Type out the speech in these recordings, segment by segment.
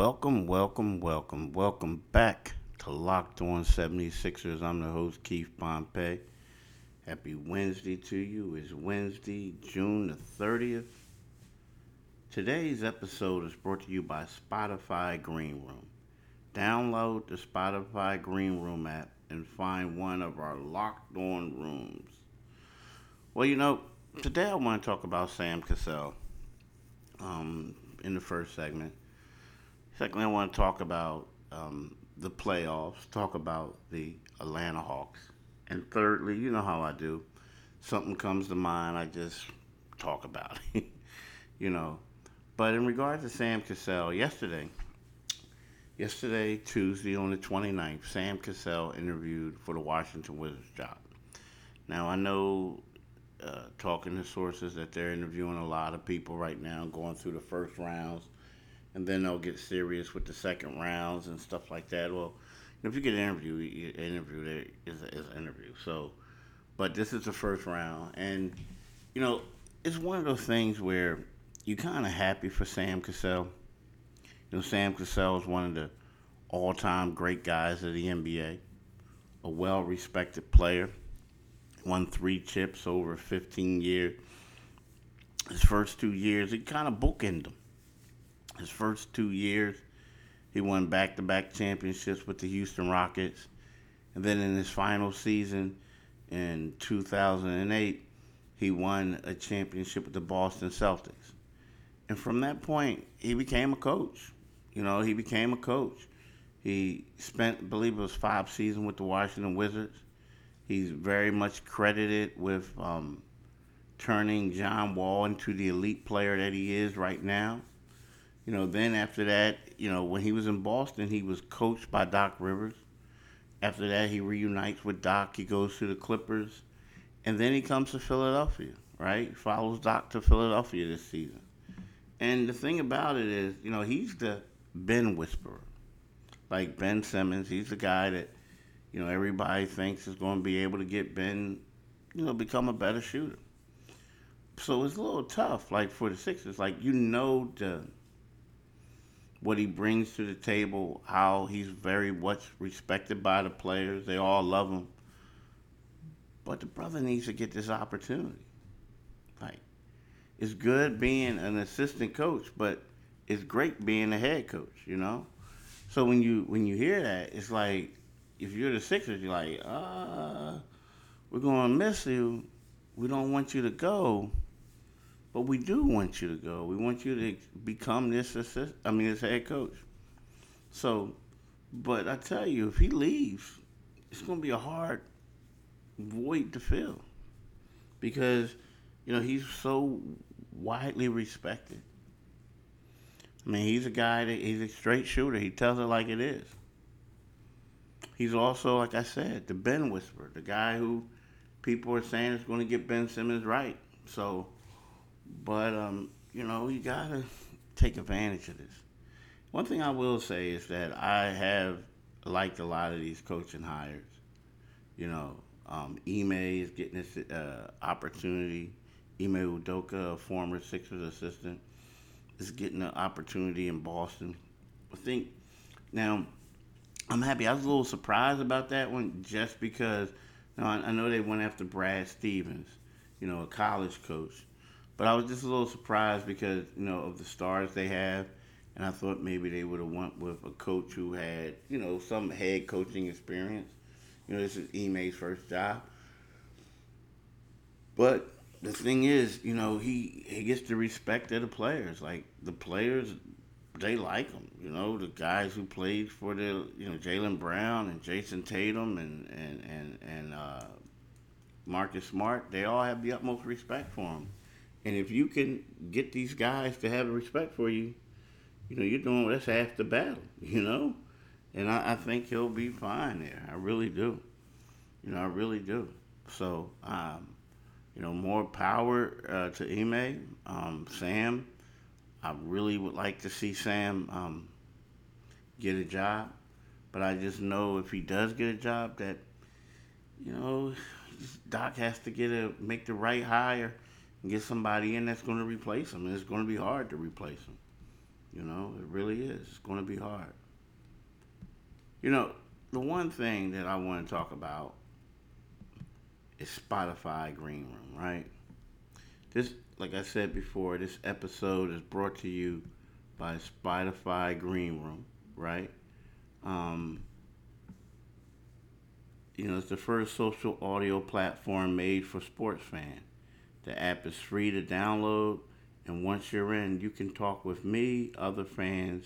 Welcome, welcome, welcome, welcome back to Locked On 76ers. I'm the host, Keith Pompey. Happy Wednesday to you. It's Wednesday, June the 30th. Today's episode is brought to you by Spotify Green Room. Download the Spotify Green Room app and find one of our Locked On rooms. Well, you know, today I want to talk about Sam Cassell um, in the first segment. Secondly, I want to talk about um, the playoffs, talk about the Atlanta Hawks. And thirdly, you know how I do. Something comes to mind, I just talk about it. you know. But in regard to Sam Cassell, yesterday, yesterday, Tuesday on the 29th, Sam Cassell interviewed for the Washington Wizards job. Now, I know, uh, talking to sources, that they're interviewing a lot of people right now, going through the first rounds and then they'll get serious with the second rounds and stuff like that. Well, if you get an interview, you interview there is, is an interview. So, but this is the first round, and you know, it's one of those things where you're kind of happy for Sam Cassell. You know, Sam Cassell is one of the all-time great guys of the NBA, a well-respected player, won three chips over 15 years. His first two years, he kind of bookended them his first two years, he won back to back championships with the Houston Rockets. And then in his final season in 2008, he won a championship with the Boston Celtics. And from that point, he became a coach. You know, he became a coach. He spent, I believe it was five seasons with the Washington Wizards. He's very much credited with um, turning John Wall into the elite player that he is right now. You know, then after that, you know, when he was in Boston, he was coached by Doc Rivers. After that, he reunites with Doc. He goes to the Clippers, and then he comes to Philadelphia. Right, follows Doc to Philadelphia this season. And the thing about it is, you know, he's the Ben whisperer, like Ben Simmons. He's the guy that, you know, everybody thinks is going to be able to get Ben, you know, become a better shooter. So it's a little tough, like for the Sixers. Like you know the what he brings to the table, how he's very much respected by the players. They all love him. But the brother needs to get this opportunity. Like, it's good being an assistant coach, but it's great being a head coach, you know? So when you when you hear that, it's like if you're the Sixers, you're like, uh, we're gonna miss you. We don't want you to go. But we do want you to go. We want you to become this assist. I mean, this head coach. So, but I tell you, if he leaves, it's going to be a hard void to fill because you know he's so widely respected. I mean, he's a guy that he's a straight shooter. He tells it like it is. He's also, like I said, the Ben whisperer, the guy who people are saying is going to get Ben Simmons right. So but um, you know, you gotta take advantage of this. One thing I will say is that I have liked a lot of these coaching hires. You know, um, Ime is getting this uh, opportunity. Ime Udoka, former Sixers assistant, is getting an opportunity in Boston. I think now I'm happy. I was a little surprised about that one just because you know, I, I know they went after Brad Stevens, you know, a college coach. But I was just a little surprised because you know of the stars they have, and I thought maybe they would have went with a coach who had you know some head coaching experience. You know, this is Ime's first job. But the thing is, you know, he he gets the respect of the players. Like the players, they like him. You know, the guys who played for the you know Jaylen Brown and Jayson Tatum and and and and uh, Marcus Smart, they all have the utmost respect for him. And if you can get these guys to have respect for you, you know, you're doing that's half the battle, you know? And I, I think he'll be fine there. I really do. You know, I really do. So, um, you know, more power uh, to Ime. Um, Sam, I really would like to see Sam um, get a job. But I just know if he does get a job that, you know, Doc has to get a make the right hire get somebody in that's going to replace him. And it's going to be hard to replace him. You know, it really is. It's going to be hard. You know, the one thing that I want to talk about is Spotify Green Room, right? This, like I said before, this episode is brought to you by Spotify Green Room, right? Um, you know, it's the first social audio platform made for sports fans. The app is free to download, and once you're in, you can talk with me, other fans,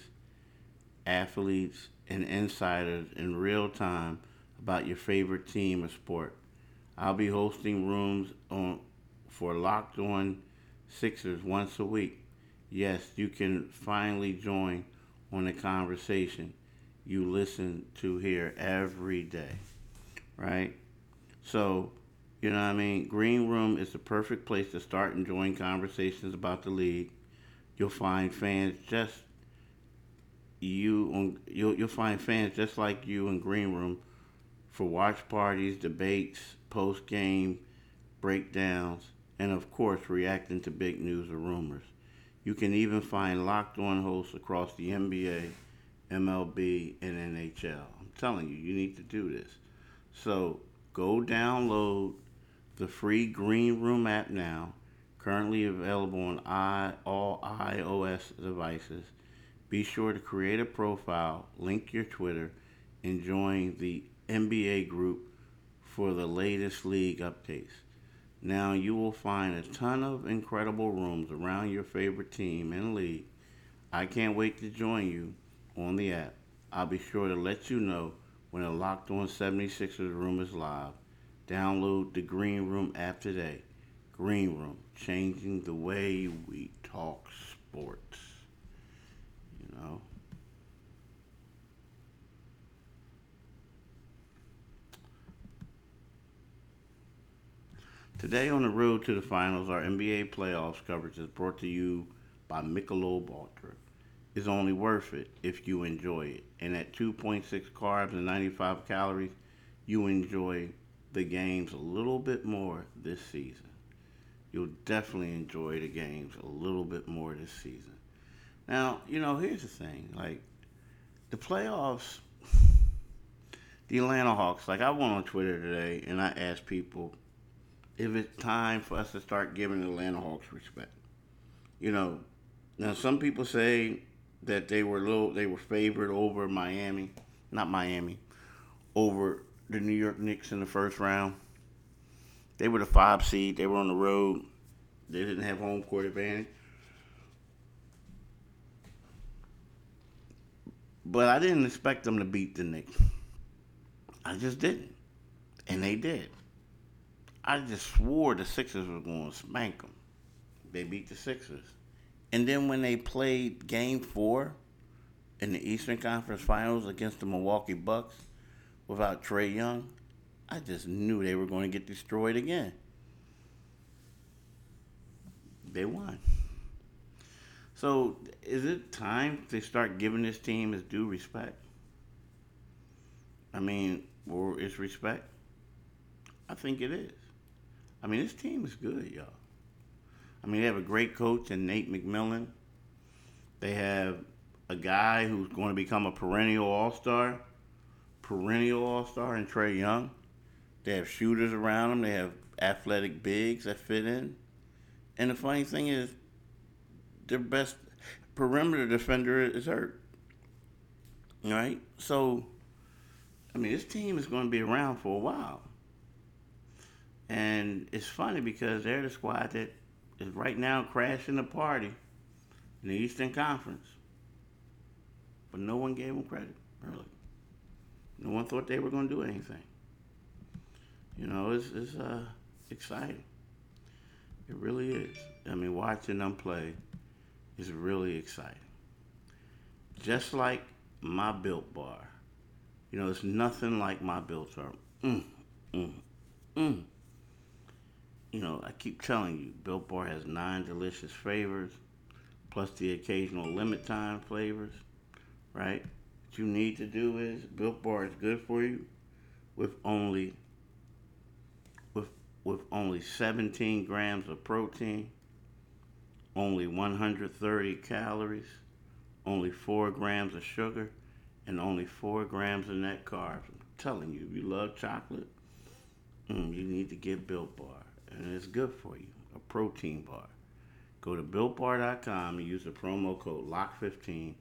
athletes, and insiders in real time about your favorite team or sport. I'll be hosting rooms on for Locked On Sixers once a week. Yes, you can finally join on the conversation you listen to here every day, right? So, you know what I mean? Green Room is the perfect place to start enjoying conversations about the league. You'll find fans just you on you'll you'll find fans just like you in Green Room for watch parties, debates, post game breakdowns, and of course reacting to big news or rumors. You can even find locked on hosts across the NBA, MLB, and NHL. I'm telling you, you need to do this. So go download the free Green Room app now, currently available on I, all iOS devices. Be sure to create a profile, link your Twitter, and join the NBA group for the latest league updates. Now you will find a ton of incredible rooms around your favorite team and league. I can't wait to join you on the app. I'll be sure to let you know when a Locked On 76ers room is live. Download the Green Room app today. Green Room, changing the way we talk sports. You know? Today on the road to the finals, our NBA playoffs coverage is brought to you by Michelob Ultra. It's only worth it if you enjoy it. And at 2.6 carbs and 95 calories, you enjoy the games a little bit more this season. You'll definitely enjoy the games a little bit more this season. Now, you know, here's the thing. Like, the playoffs, the Atlanta Hawks, like, I went on Twitter today and I asked people if it's time for us to start giving the Atlanta Hawks respect. You know, now some people say that they were little, they were favored over Miami, not Miami, over the New York Knicks in the first round. They were the five seed. They were on the road. They didn't have home court advantage. But I didn't expect them to beat the Knicks. I just didn't. And they did. I just swore the Sixers were going to spank them. They beat the Sixers. And then when they played game four in the Eastern Conference Finals against the Milwaukee Bucks without Trae Young, I just knew they were going to get destroyed again. They won. So is it time to start giving this team its due respect? I mean, or its respect? I think it is. I mean, this team is good, y'all. I mean, they have a great coach in Nate McMillan. They have a guy who's going to become a perennial All Star, perennial All Star, and Trae Young. They have shooters around them. They have athletic bigs that fit in. And the funny thing is, their best perimeter defender is hurt. Right? So, I mean, this team is going to be around for a while. And it's funny because they're the squad that is right now crashing the party in the Eastern Conference. But no one gave them credit, really. No one thought they were going to do anything. You know, it's, it's uh, exciting. It really is. I mean, watching them play is really exciting. Just like my Built Bar. You know, it's nothing like my Built Bar. Mm, mm, mm. You know, I keep telling you, Built Bar has nine delicious flavors, plus the occasional limit time flavors, right? You need to do is Built Bar is good for you with only with with only 17 grams of protein only 130 calories, only four grams of sugar, and only four grams of net carbs. I'm telling you, if you love chocolate, mm, you need to get Built Bar, and it's good for you. A protein bar. Go to builtbar.com and use the promo code LOCK15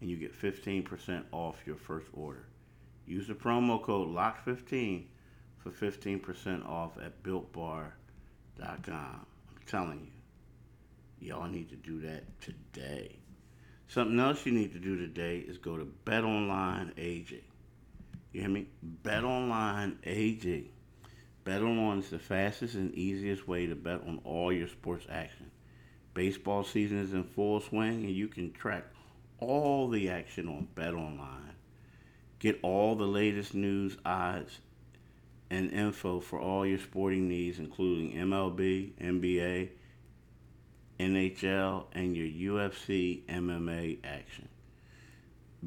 and you get 15% off your first order. Use the promo code LOCK15 for 15% off at builtbar.com. I'm telling you, y'all need to do that today. Something else you need to do today is go to BetOnline AG. You hear me? BetOnline AG. BetOnline is the fastest and easiest way to bet on all your sports action. Baseball season is in full swing, and you can track all the action on BetOnline. Get all the latest news, odds, and info for all your sporting needs, including MLB, NBA, NHL, and your UFC MMA action.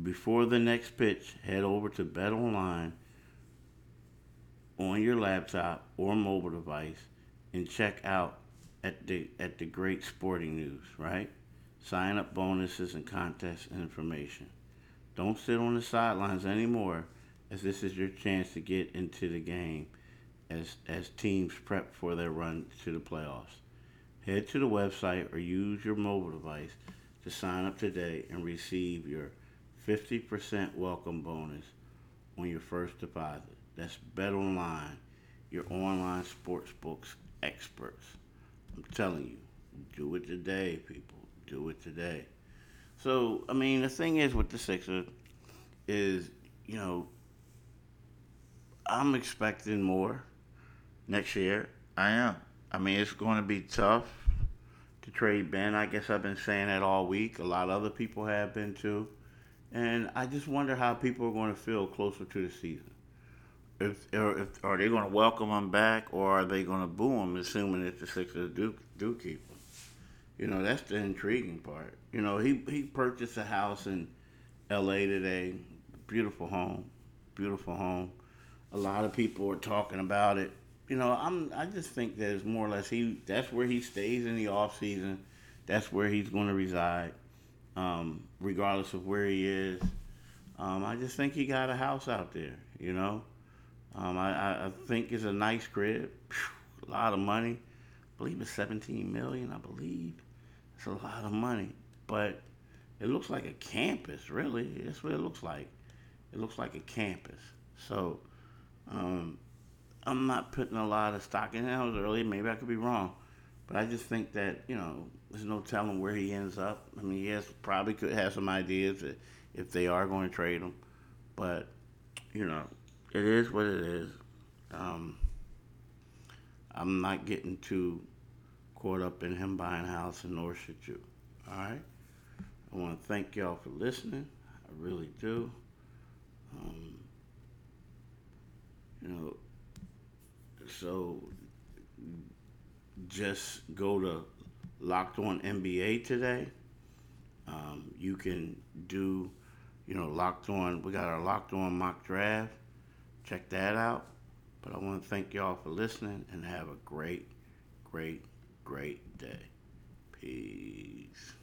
Before the next pitch, head over to BetOnline on your laptop or mobile device and check out at the at the great sporting news, right? Sign up bonuses and contest information. Don't sit on the sidelines anymore as this is your chance to get into the game as as teams prep for their run to the playoffs. Head to the website or use your mobile device to sign up today and receive your 50% welcome bonus on your first deposit. That's BetOnline, your online sportsbooks experts. I'm telling you, do it today, people. Do it today. So, I mean, the thing is with the Sixers is, you know, I'm expecting more next year. I am. I mean, it's going to be tough to trade Ben. I guess I've been saying that all week. A lot of other people have been too. And I just wonder how people are going to feel closer to the season. If, if are they going to welcome him back, or are they going to boo him, assuming that the Sixers do do keep him? You know, that's the intriguing part. You know, he he purchased a house in L.A. today, beautiful home, beautiful home. A lot of people are talking about it you know, I'm I just think that it's more or less he that's where he stays in the off season. That's where he's going to reside, um, regardless of where he is. Um, I just think he got a house out there. You know, um, I, I think it's a nice crib, a lot of money. I believe it's 17 million. I believe it's a lot of money, but it looks like a campus. Really, that's what it looks like. It looks like a campus. So. Um, I'm not putting a lot of stock in it. I was early, maybe I could be wrong, but I just think that you know there's no telling where he ends up. I mean, yes, probably could have some ideas if they are going to trade him, but you know, it is what it is. Um, I'm not getting too caught up in him buying a house, and nor should you. All right. I want to thank y'all for listening. I really do. Um, you know, so just go to Locked On NBA today. Um, you can do, you know, Locked On. We got our Locked On mock draft. Check that out. But I want to thank y'all for listening and have a great, great, great day. Peace.